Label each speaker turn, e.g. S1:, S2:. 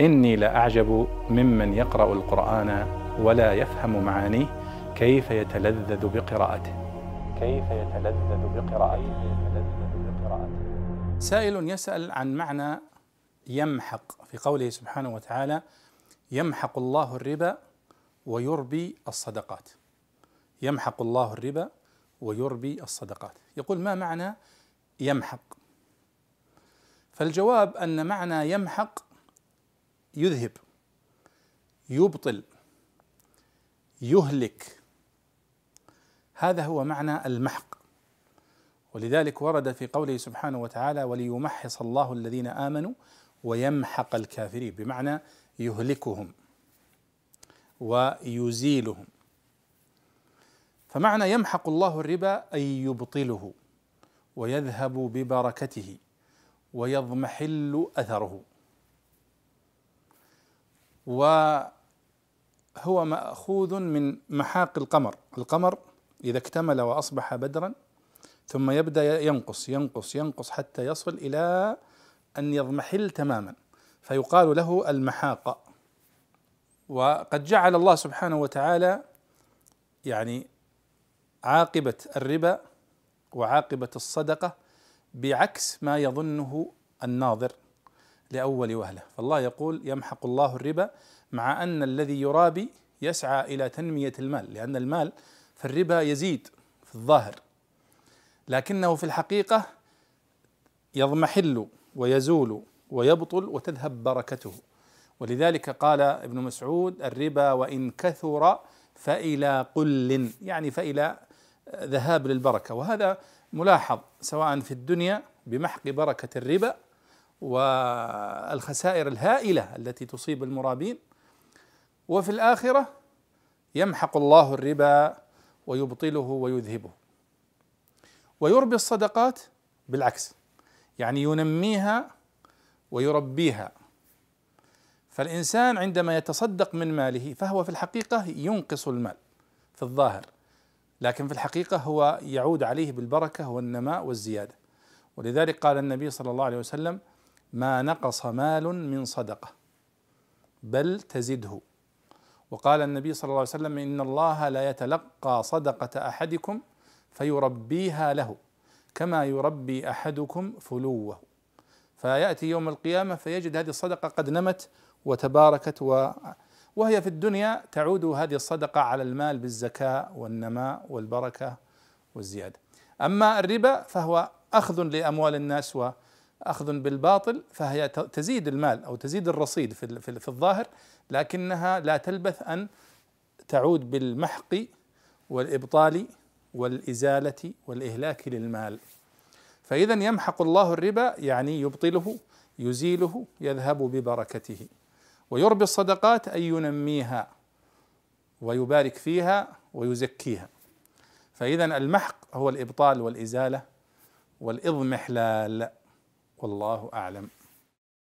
S1: إني لأعجب ممن يقرأ القرآن ولا يفهم معانيه كيف يتلذذ بقراءته. كيف يتلذذ بقراءته. سائل يسأل عن معنى يمحق في قوله سبحانه وتعالى يمحق الله الربا ويربي الصدقات. يمحق الله الربا ويربي الصدقات. يقول ما معنى يمحق؟ فالجواب أن معنى يمحق يذهب يبطل يهلك. هذا هو معنى المحق. ولذلك ورد في قوله سبحانه وتعالى وليمحص الله الذين آمنوا ويمحق الكافرين. بمعنى يهلكهم ويزيلهم. فمعنى يمحق الله الربا أي يبطله ويذهب ببركته ويضمحل أثره. وهو مأخوذ من محاق القمر. القمر إذا اكتمل وأصبح بدرا ثم يبدأ ينقص ينقص ينقص حتى يصل إلى أن يضمحل تماما. فيقال له المحاق. وقد جعل الله سبحانه وتعالى يعني عاقبة الربا وعاقبة الصدقة بعكس ما يظنه الناظر. لأول وهلة. فالله يقول يمحق الله الربا مع أن الذي يرابي يسعى إلى تنمية المال لأن المال في الربا يزيد في الظاهر. لكنه في الحقيقة يضمحل ويزول ويبطل وتذهب بركته. ولذلك قال ابن مسعود الربا وإن كثر فإلى قل يعني فإلى ذهاب للبركة. وهذا ملاحظ سواء في الدنيا بمحق بركة الربا والخسائر الهائلة التي تصيب المرابين. وفي الآخرة يمحق الله الربا ويبطله ويذهبه. ويربي الصدقات بالعكس يعني ينميها ويربيها. فالإنسان عندما يتصدق من ماله فهو في الحقيقة ينقص المال في الظاهر لكن في الحقيقة هو يعود عليه بالبركة والنماء والزيادة. ولذلك قال النبي صلى الله عليه وسلم ما نقص مال من صدقة بل تزده. وقال النبي صلى الله عليه وسلم إن الله لا يتلقى صدقة أحدكم فيربيها له كما يربي أحدكم فلوه. فيأتي يوم القيامة فيجد هذه الصدقة قد نمت وتباركت و وهي في الدنيا تعود هذه الصدقة على المال بالزكاة والنماء والبركة والزيادة. أما الربا فهو أخذ لأموال الناس وأخذ بالباطل فهي تزيد المال أو تزيد الرصيد في, في الظاهر لكنها لا تلبث أن تعود بالمحق والإبطال والإزالة والإهلاك للمال. فإذا يمحق الله الربا يعني يبطله يزيله يذهب ببركته. ويربي الصدقات أي ينميها ويبارك فيها ويزكيها. فإذا المحق هو الإبطال والإزالة والإضمحلال. والله أعلم.